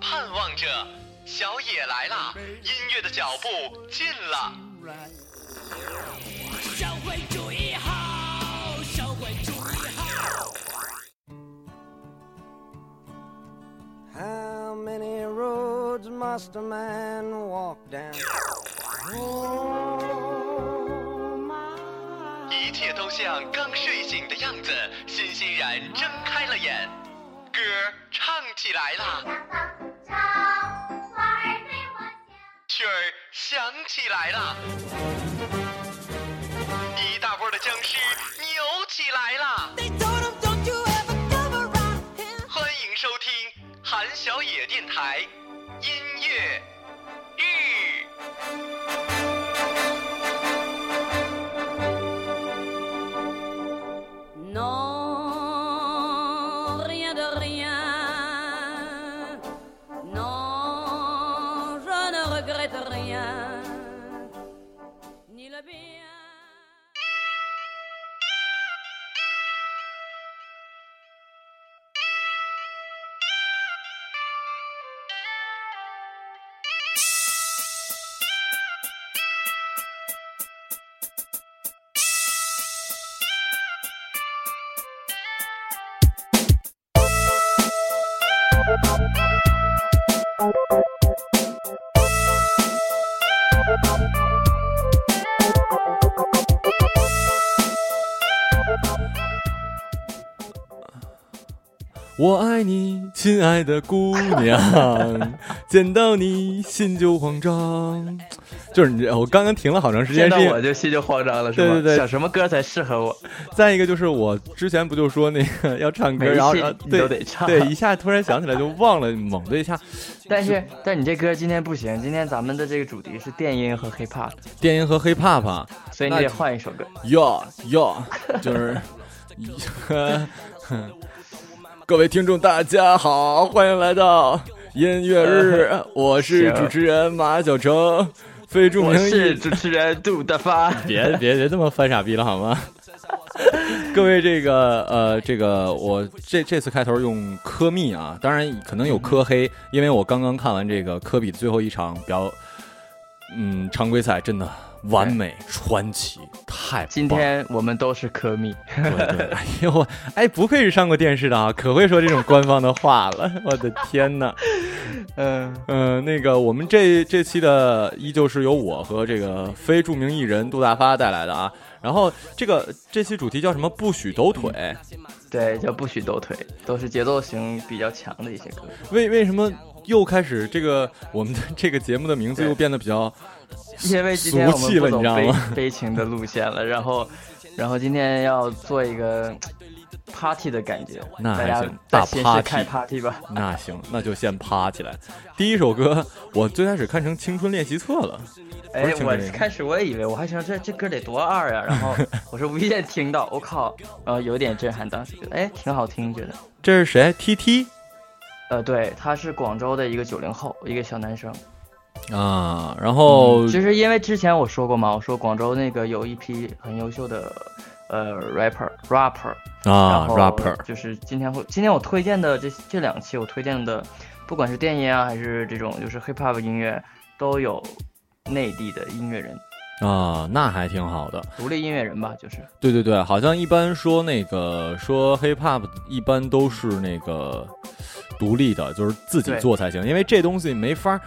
盼望着，小野来了，音乐的脚步近了。社会主义好，社会主义好。How many roads must a man walk down? Oh, 一切都像刚睡醒的样子，欣欣然睁开了眼，歌唱起来了，曲儿响起来了，一大波的僵尸扭起来了。欢迎收听韩小野电台音乐。我爱你，亲爱的姑娘，见到你心就慌张。就是你，我刚刚停了好长时间，见到我就心就慌张了，是吗？对对对想什么歌才适合我？再一个就是我之前不就说那个要唱歌，然后对都得唱对，一下突然想起来就忘了，猛的一下。但是，但你这歌今天不行，今天咱们的这个主题是电音和 hip hop，电音和 hip hop 啊所以你得换一首歌。哟哟，就是，各位听众大家好，欢迎来到音乐日，我是主持人马小成，非著我名艺是主持人杜德发，别别别这么犯傻逼了好吗？各位，这个呃，这个我这这次开头用科密啊，当然可能有科黑，因为我刚刚看完这个科比最后一场表，嗯，常规赛真的完美传奇，太棒今天我们都是科密，对对，哎呦我哎，不愧是上过电视的啊，可会说这种官方的话了，我的天哪！嗯，嗯、那个我们这这期的依旧是由我和这个非著名艺人杜大发带来的啊。然后这个这期主题叫什么？不许抖腿。对，叫不许抖腿，都是节奏型比较强的一些歌。为为什么又开始这个我们的这个节目的名字又变得比较 因为今天我们不走悲悲情的路线了，然后，然后今天要做一个 party 的感觉，大家那还行大 party 开 party 吧。那行，那就先趴起来。第一首歌我最开始看成《青春练习册》了，不哎我开始我也以为，我还想这这歌得多二呀，然后 我是无意间听到，我靠，然后，有点震撼，当时觉得哎挺好听，觉得，这是谁？T T 呃，对，他是广州的一个九零后，一个小男生。啊，然后其实因为之前我说过嘛，我说广州那个有一批很优秀的呃 rapper rapper，啊，rapper 就是今天会今天我推荐的这这两期我推荐的，不管是电音啊还是这种就是 hip hop 音乐，都有内地的音乐人，啊，那还挺好的。独立音乐人吧，就是对对对，好像一般说那个说 hip hop 一般都是那个独立的，就是自己做才行，因为这东西没法儿，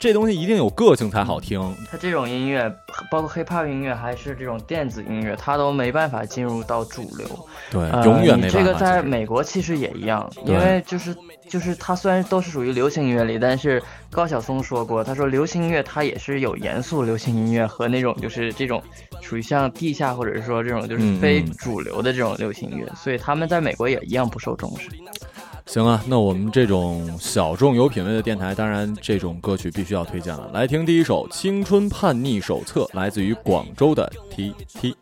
这东西一定有个性才好听。它这种音乐，包括 hip hop 音乐还是这种电子音乐，它都没办法进入到主流。对，呃永远没办法。你这个在美国其实也一样，因为就是就是它虽然都是属于流行音乐里，但是高晓松说过，他说流行音乐它也是有严肃流行音乐和那种就是这种属于像地下或者是说这种就是嗯非嗯主流的这种流行音乐，所以他们在美国也一样不受重视。行啊，那我们这种小众有品位的电台，当然这种歌曲必须要推荐了。来听第一首《青春叛逆手册》，来自于广州的 T T。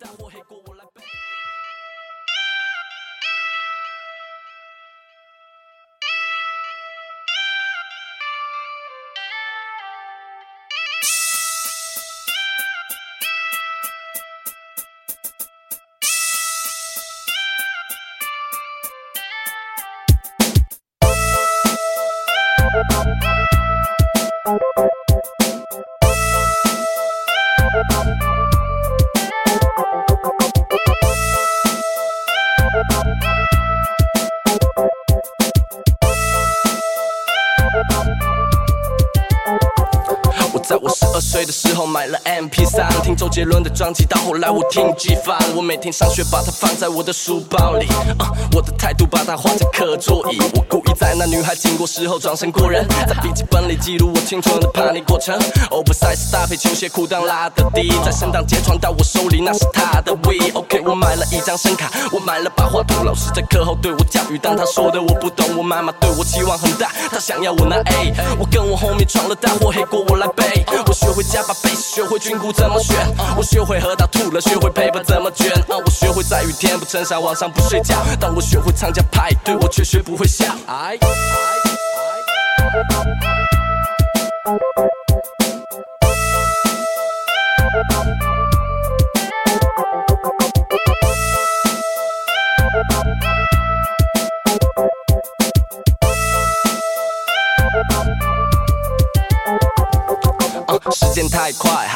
买了 MP 三，周杰伦的专辑，到后来我听 G 范。我每天上学把它放在我的书包里，啊，我的态度把它画在课桌椅。我故意在那女孩经过时候转身过人，在笔记本里记录我青春的叛逆过程。Oversize 搭配球鞋裤裆拉的低，在圣诞节传到我手里，那是他的 V。OK，我买了一张声卡，我买了把话筒，老师在课后对我教育，但他说的我不懂，我妈妈对我期望很大，她想要我拿 A。我跟我后面闯了大祸，黑锅我来背。我学会加把贝斯，学会军鼓怎么选，我学会喝到吐了，学会背包怎么卷，我学会在雨天不撑伞，晚上不睡觉，但我学会参加派对，我却学不会笑。iii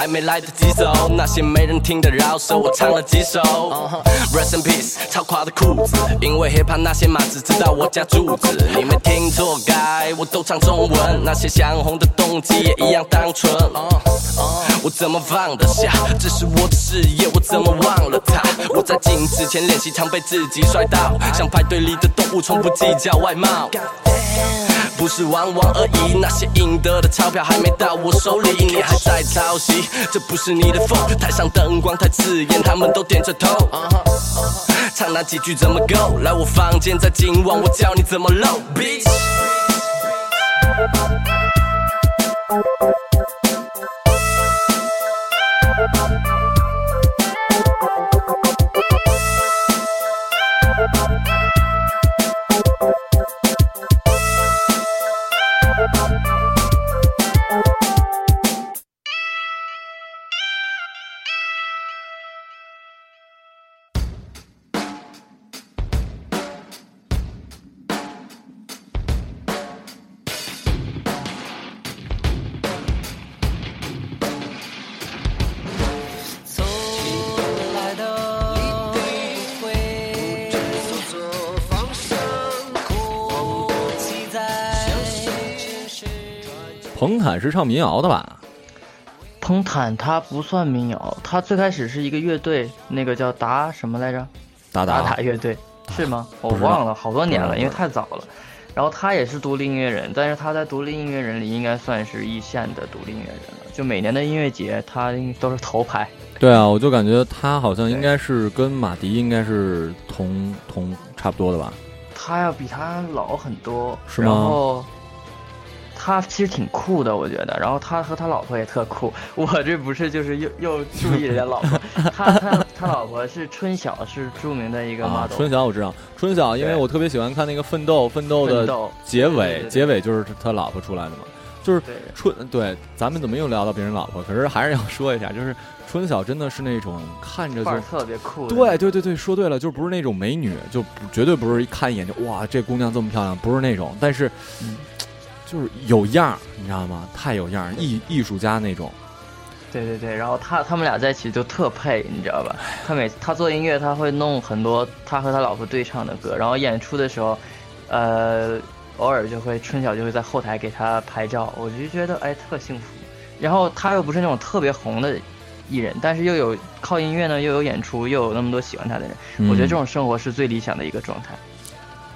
还没来得及走。那些没人听的饶舌，我唱了几首。Rest in peace，超垮的裤子，因为 hiphop 那些马只知道我家住址。你没听错，该我都唱中文。那些想红的动机也一样单纯。我怎么放得下？这是我的事业，我怎么忘了它？我在镜子前练习，常被自己摔倒，像派对里的动物，从不计较外貌。不是玩玩而已，那些赢得的钞票还没到我手里，你还在抄袭，这不是你的风。台上灯光太刺眼，他们都点着头。唱那几句怎么够？来我房间，在今晚我教你怎么漏，bitch。坦是唱民谣的吧？彭坦他不算民谣，他最开始是一个乐队，那个叫达什么来着？达达达达乐队是吗？我忘了，好多年了，因为太早了。然后他也是独立音乐人，但是他在独立音乐人里应该算是一线的独立音乐人了。就每年的音乐节，他应都是头牌。对啊，我就感觉他好像应该是跟马迪应该是同同差不多的吧？他要比他老很多，是吗然后他其实挺酷的，我觉得。然后他和他老婆也特酷。我这不是就是又又注意人家老婆，他他他老婆是春晓，是著名的一个啊春晓我知道，春晓，因为我特别喜欢看那个《奋斗》，《奋斗》的结尾，对对对结尾就是他老婆出来的嘛。就是春对，咱们怎么又聊到别人老婆？可是还是要说一下，就是春晓真的是那种看着就特别酷的。对对对对，说对了，就不是那种美女，就绝对不是一看一眼就哇，这姑娘这么漂亮，不是那种，但是、嗯就是有样儿，你知道吗？太有样儿，艺艺术家那种。对对对，然后他他们俩在一起就特配，你知道吧？他每他做音乐，他会弄很多他和他老婆对唱的歌，然后演出的时候，呃，偶尔就会春晓就会在后台给他拍照，我就觉得哎特幸福。然后他又不是那种特别红的艺人，但是又有靠音乐呢，又有演出，又有那么多喜欢他的人，嗯我觉得这种生活是最理想的一个状态。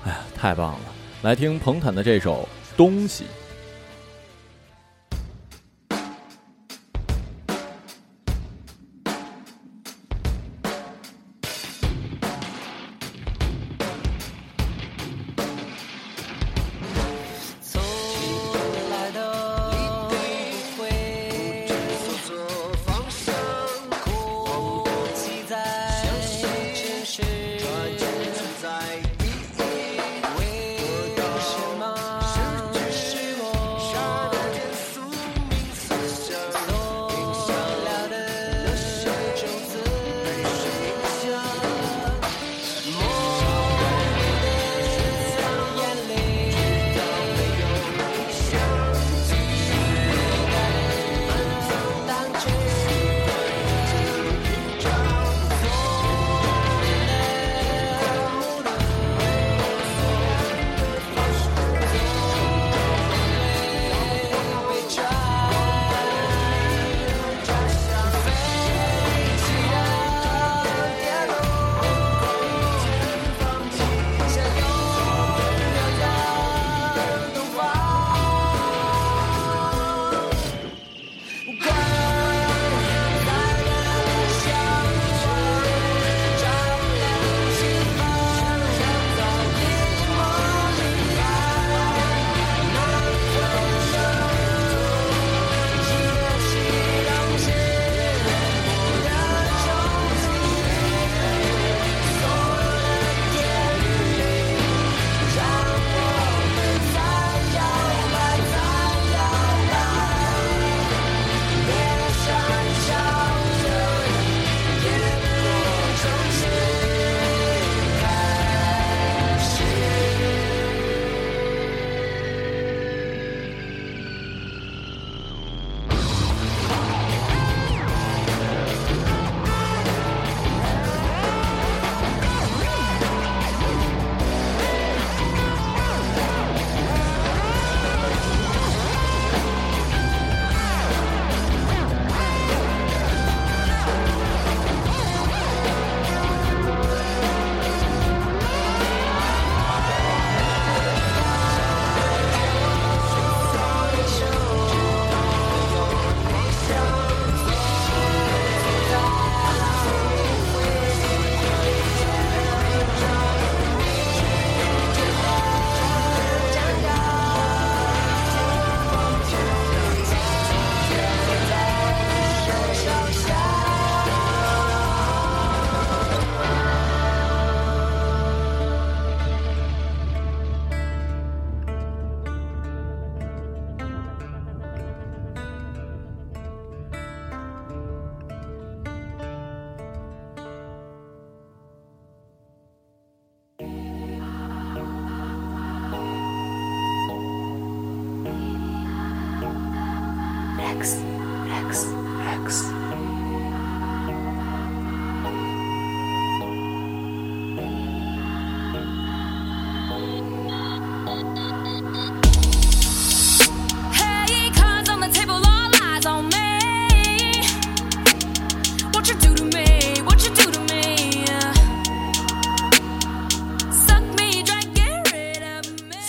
哎呀，太棒了！来听彭坦的这首《东西》。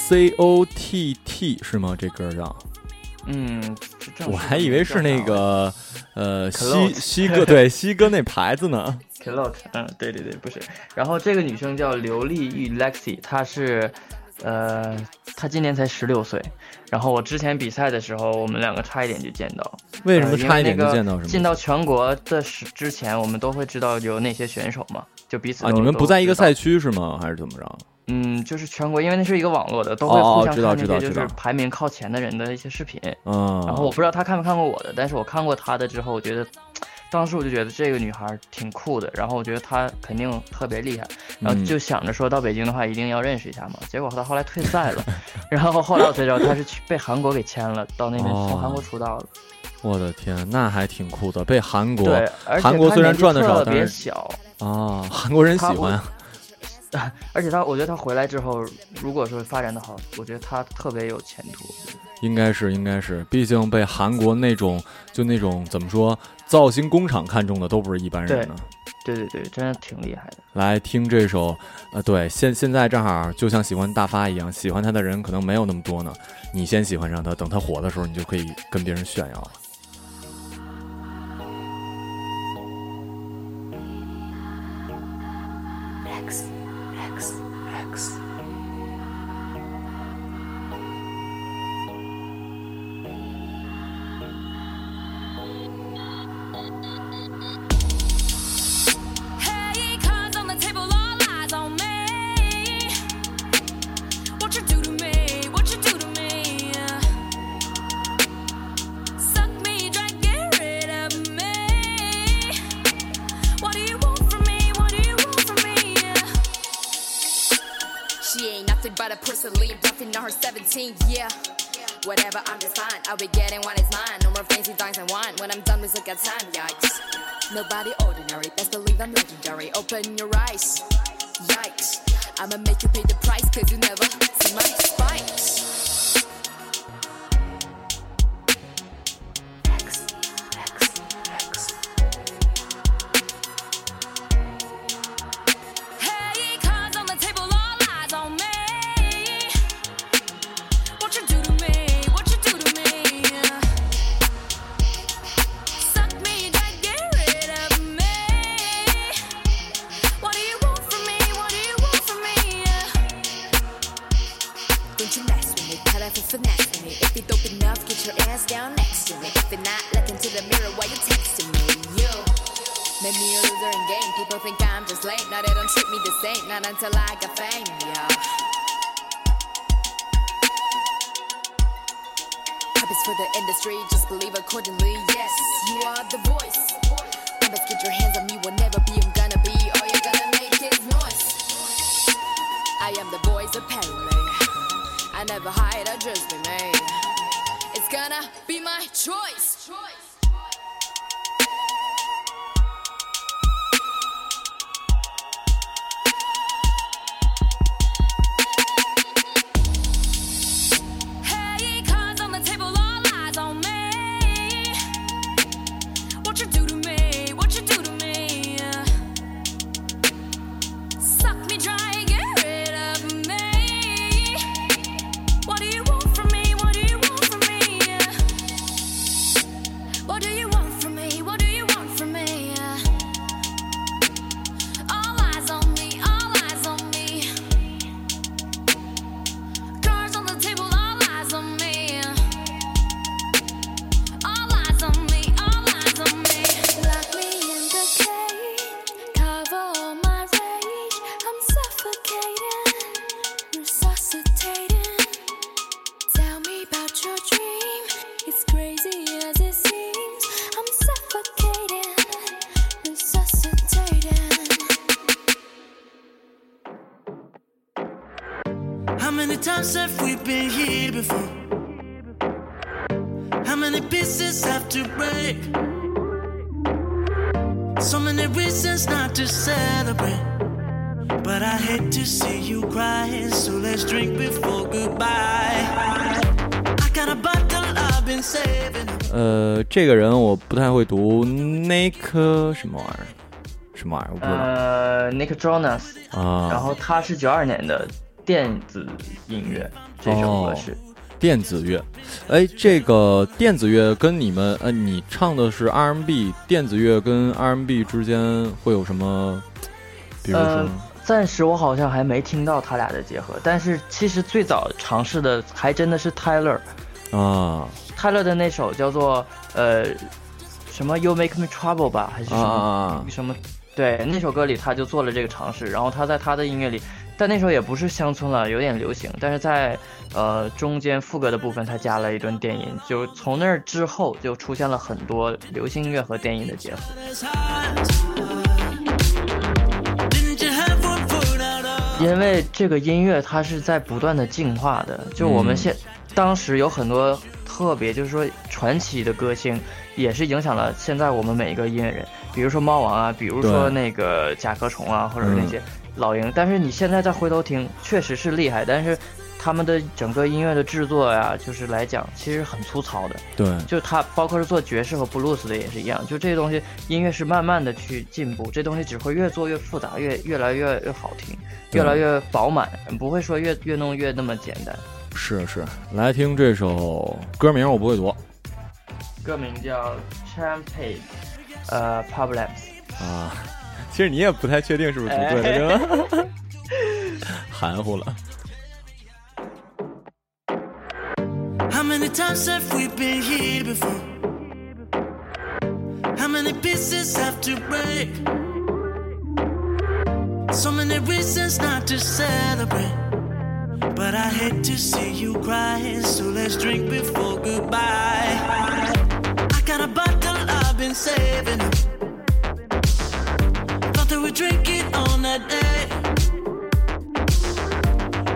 C O T T 是吗？这歌叫？嗯，我还以为是那个呃西西哥对西哥那牌子呢。Clout，嗯，对对对，不是。然后这个女生叫刘丽玉 Lexi，她是，呃，她今年才十六岁。然后我之前比赛的时候，我们两个差一点就见到。为什么呃差一点就见到？进到全国的时之前，我们都会知道有哪些选手嘛，就彼此啊，你们不在一个赛区是吗？还是怎么着？嗯，就是全国，因为那是一个网络的，都会互相看那些就是排名靠前的人的一些视频。嗯，然后我不知道他看没看过我的，但是我看过他的之后，我觉得，当时我就觉得这个女孩挺酷的，然后我觉得她肯定特别厉害，然后嗯就想着说到北京的话一定要认识一下嘛。结果她后来退赛了，然后后来我才知道她是去被韩国给签了，到那边哦从韩国出道了。我的天，那还挺酷的，被韩国对，而且韩国虽然赚的少特别但是小，啊，韩国人喜他欢。而且他我觉得他回来之后，如果说发展的好，我觉得他特别有前途。应该是，应该是，毕竟被韩国那种就那种怎么说造型工厂看中的都不是一般人呢。对对对，真的挺厉害的。来听这首，呃，对，现现在正好就像喜欢大发一样，喜欢他的人可能没有那么多呢。你先喜欢上他，等他火的时候，你就可以跟别人炫耀了。X X X. Look at time, yikes. Nobody ordinary, best believe I'm legendary. Open your eyes, yikes. I'ma make you pay the price, How many times have we been here before? How many pieces? pieces have to break. So many reasons not to celebrate. But I hate to see you cry, so let's drink before goodbye. I got a bottle I've been saving. 呃，这个人我不太会读，Nick 什么玩意儿？什么玩意儿？我不知道、呃，Nick Jonas，啊。然后他是九二年的 电子音乐，这首歌是。电子乐，哎，这个电子乐跟你们呃，你唱的是 R&B，电子乐跟 R&B 之间会有什么？比如说，呃，暂时我好像还没听到他俩的结合，但是其实最早尝试的还真的是 Tyler，啊 Tyler 的那首叫做呃什么 You Make Me Trouble 吧，还是什啊么、啊什么？对，那首歌里他就做了这个尝试，然后他在他的音乐里，但那时候也不是乡村了，有点流行，但是在呃中间副歌的部分他加了一段电音，就从那儿之后就出现了很多流行音乐和电音的结合。因为这个音乐它是在不断的进化的，就我们嗯。现、当时有很多特别，就是说传奇的歌星，也是影响了现在我们每一个音乐人，比如说猫王啊，比如说那个甲壳虫啊，或者那嗯。些老鹰。但是你现在再回头听，确实是厉害，但是他们的整个音乐的制作呀，就是来讲其实很粗糙的。对，就他包括是做爵士和布鲁斯的也是一样，就这些东西音乐是慢慢的去进步，这东西只会越做越复杂，越越来越越好听，越来越饱满，不会说越越弄越那么简单。是是，来听这首歌名我不会读歌名叫 Champagne，呃，Problems。啊。其实你也不太确定是不是读对了，对吧？含糊了。 How many times have we been here before? How many pieces have to break? So many reasons not to celebrate. But I hate to see you cry, so let's drink before goodbye. I got a bottle I've been saving. up. Drink it on that day.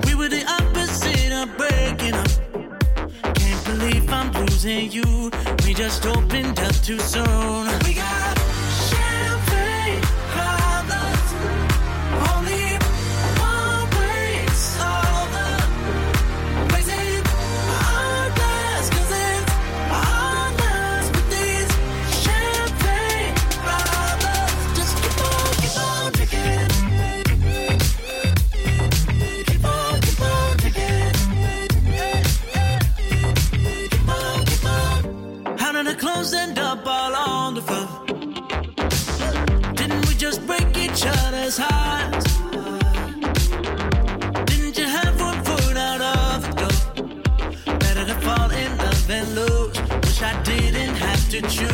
We were the opposite of breaking up. Can't believe I'm losing you. We just opened up too soon. We got did you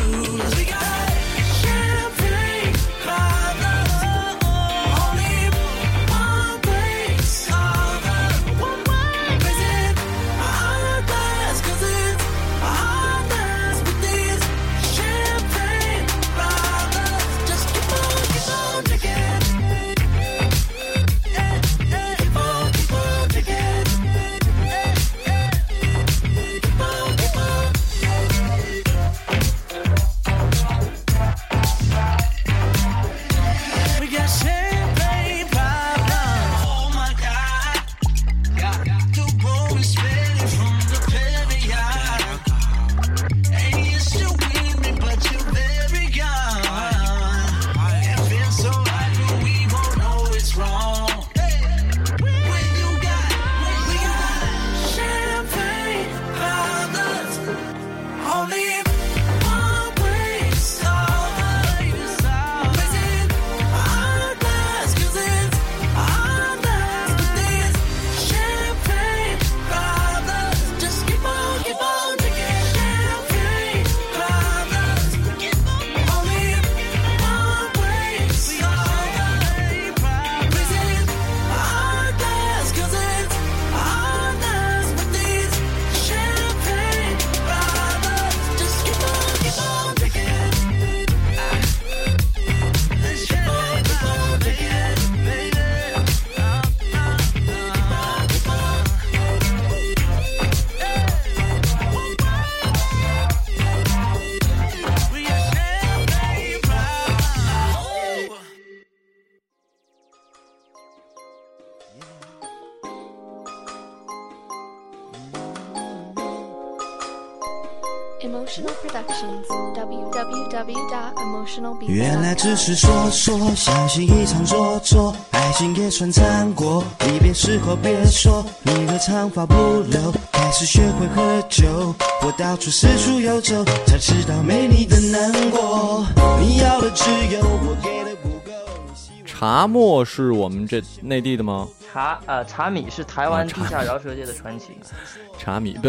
Emotional Productions. www.emotionalbeats.com. 原来只是说说，相信一场做作，爱情也算残过。离别时候别说，你的长发不留，开始学会喝酒。我到处四处游走，才知道没你的难过。你要的只有我给的不够。你希望茶沫是我们这内地的吗？茶呃茶米是台湾地下饶舌界的传奇。茶米不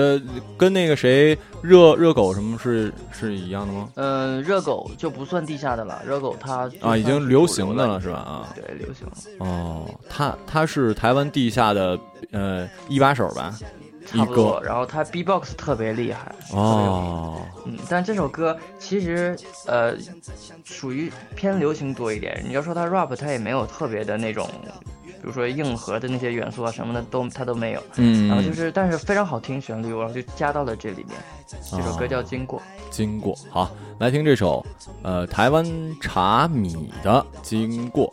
跟那个谁热热狗什么是是一样的吗？嗯，热狗就不算地下的了，热狗它啊，已经流行的了是吧？啊，对，流行了，哦，他他是台湾地下的呃一把手吧？一差不多。然后他 B-box 特别厉害，哦，嗯，但这首歌其实呃属于偏流行多一点。你要说他 rap，他也没有特别的那种，比如说硬核的那些元素啊什么的都它都没有。嗯，然后就是，但是非常好听旋律，然后就加到了这里面。这首歌叫《经过》。经过好，来听这首呃台湾茶米的经过。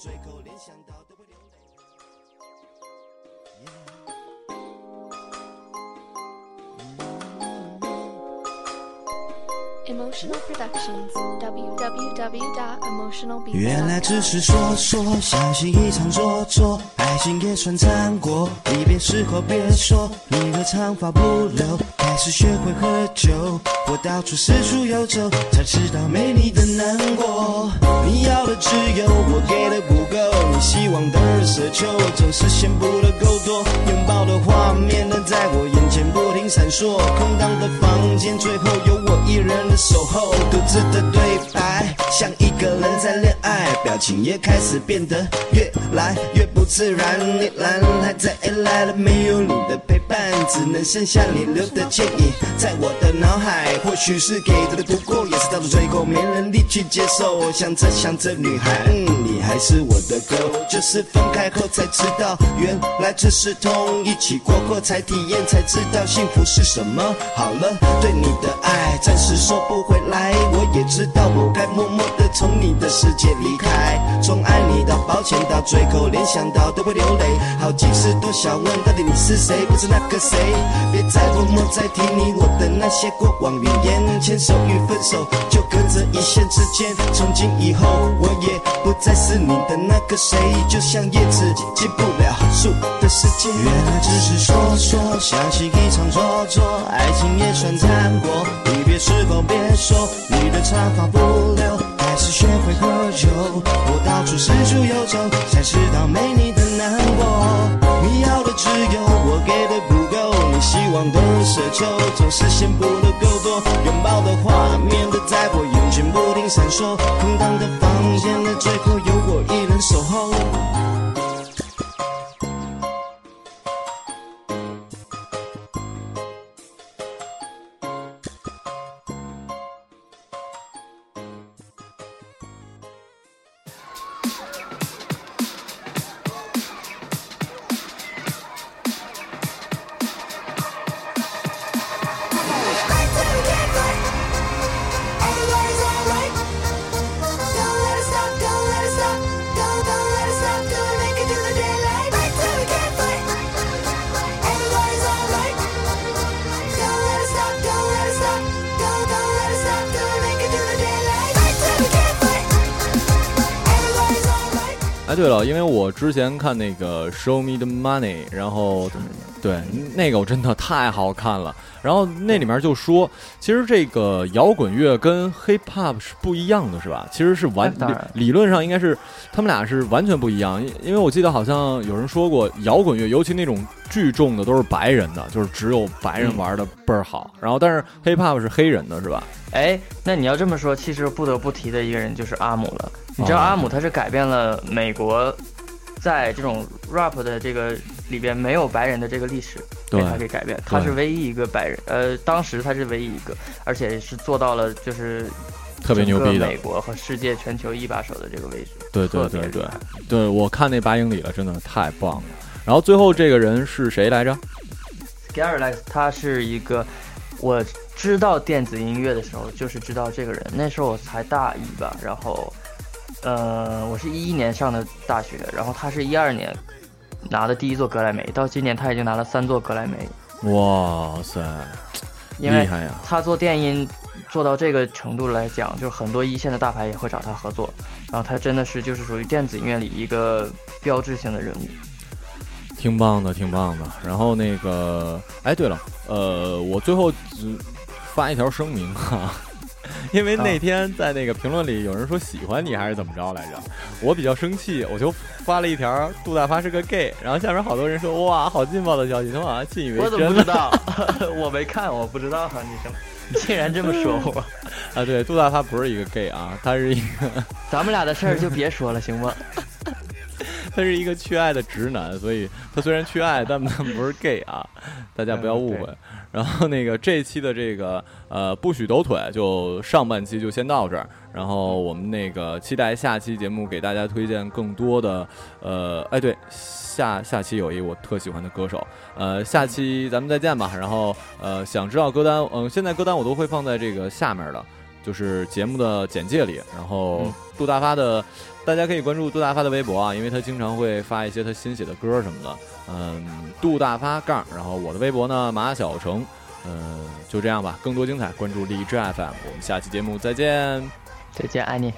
原来只是说说，相信一场做作，爱情也算尝过。离别时候别说，你的长发不留，开始学会喝酒。我到处四处游走，才知道没你的难过。你要的只有我给的不够，你希望的奢求总是嫌不的够多。拥抱的画面呢在我眼前不停闪烁，空荡的房间最后有我一人的守候，独自的对白像一个人在恋爱，表情也开始变得越来越不自然。你来了还在来了，没有你的陪伴，只能剩下你留的倩影在我的脑海。或许是给的不够，也是到了最后没能力去接受。我想着想着，女孩，嗯，你还是我的 girl，就是分开后才知道，原来这是痛，一起过后才体验，才知道幸福是什么。好了，对你的爱暂时收不回来，我也知道我该默默的从你的世界离开，从爱你到抱歉，到最后连想到都会流泪。好几次都想问，到底你是谁？不是那个谁？别再默默，再提你我的那些过往云烟，牵手与分手就隔着一线之间。从今以后，我也不再是你的那个谁，就像叶子进不了树的世界。原来只是说说，想起一场做作，爱情也算残过。离别时候别说，你的长发不留，还是学会喝酒。我到处四处游走，才知道没你的难过。你要的只有我给的不，你希望的奢求总是嫌不了够多。拥抱的画面都在我眼前不停闪烁，空荡的房对了，因为我之前看那个《Show Me the Money》，然后对那个我真的太好看了。然后那里面就说，其实这个摇滚乐跟 hip hop 是不一样的，是吧？其实是完理理论上应该是他们俩是完全不一样。因因为我记得好像有人说过，摇滚乐尤其那种聚众的都是白人的，就是只有白人玩的倍儿好。然后但是 hip hop 是黑人的，是吧？哎，那你要这么说，其实不得不提的一个人就是阿姆了。你知道哦阿姆他是改变了美国在这种 rap 的这个里边没有白人的这个历史，被对他给改变。他是唯一一个白人，呃，当时他是唯一一个，而且是做到了就是特别牛逼的美国和世界全球一把手的这个位置。对对对对对，我看那八英里了，真的太棒了。然后最后这个人是谁来着 Lex 他是一个，我知道电子音乐的时候，就是知道这个人。那时候我才大一吧，然后，呃，我是一一年上的大学，然后他是一二年拿的第一座格莱美，到今年他已经拿了三座格莱美，哇塞，因为厉害呀！他做电音做到这个程度来讲，就是很多一线的大牌也会找他合作，然后他真的是就是属于电子音乐里一个标志性的人物。挺棒的，挺棒的。然后那个，哎，对了，呃，我最后只发一条声明哈，因为那天在那个评论里有人说喜欢你还是怎么着来着，我比较生气，我就发了一条杜大发是个 gay，然后下面好多人说哇，好劲爆的消息，他们好像信以为真我怎么真不知道？我没看，我不知道哈，你什么？你竟然这么说我？啊，对，杜大发不是一个 gay 啊，他是一个 咱们俩的事儿就别说了，行吗？他是一个缺爱的直男，所以他虽然缺爱，但他不是 gay 啊，大家不要误会。然后那个这一期的这个呃不许抖腿，就上半期就先到这儿。然后我们那个期待下期节目给大家推荐更多的呃，哎对，下下期有一我特喜欢的歌手，呃，下期咱们再见吧。然后呃，想知道歌单，嗯、现在歌单我都会放在这个下面的，就是节目的简介里。然后嗯杜大发的。大家可以关注杜大发的微博啊，因为他经常会发一些他新写的歌什么的。嗯，杜大发杠，然后我的微博呢马小成。嗯，就这样吧，更多精彩关注荔枝 FM，我们下期节目再见。再见，爱你。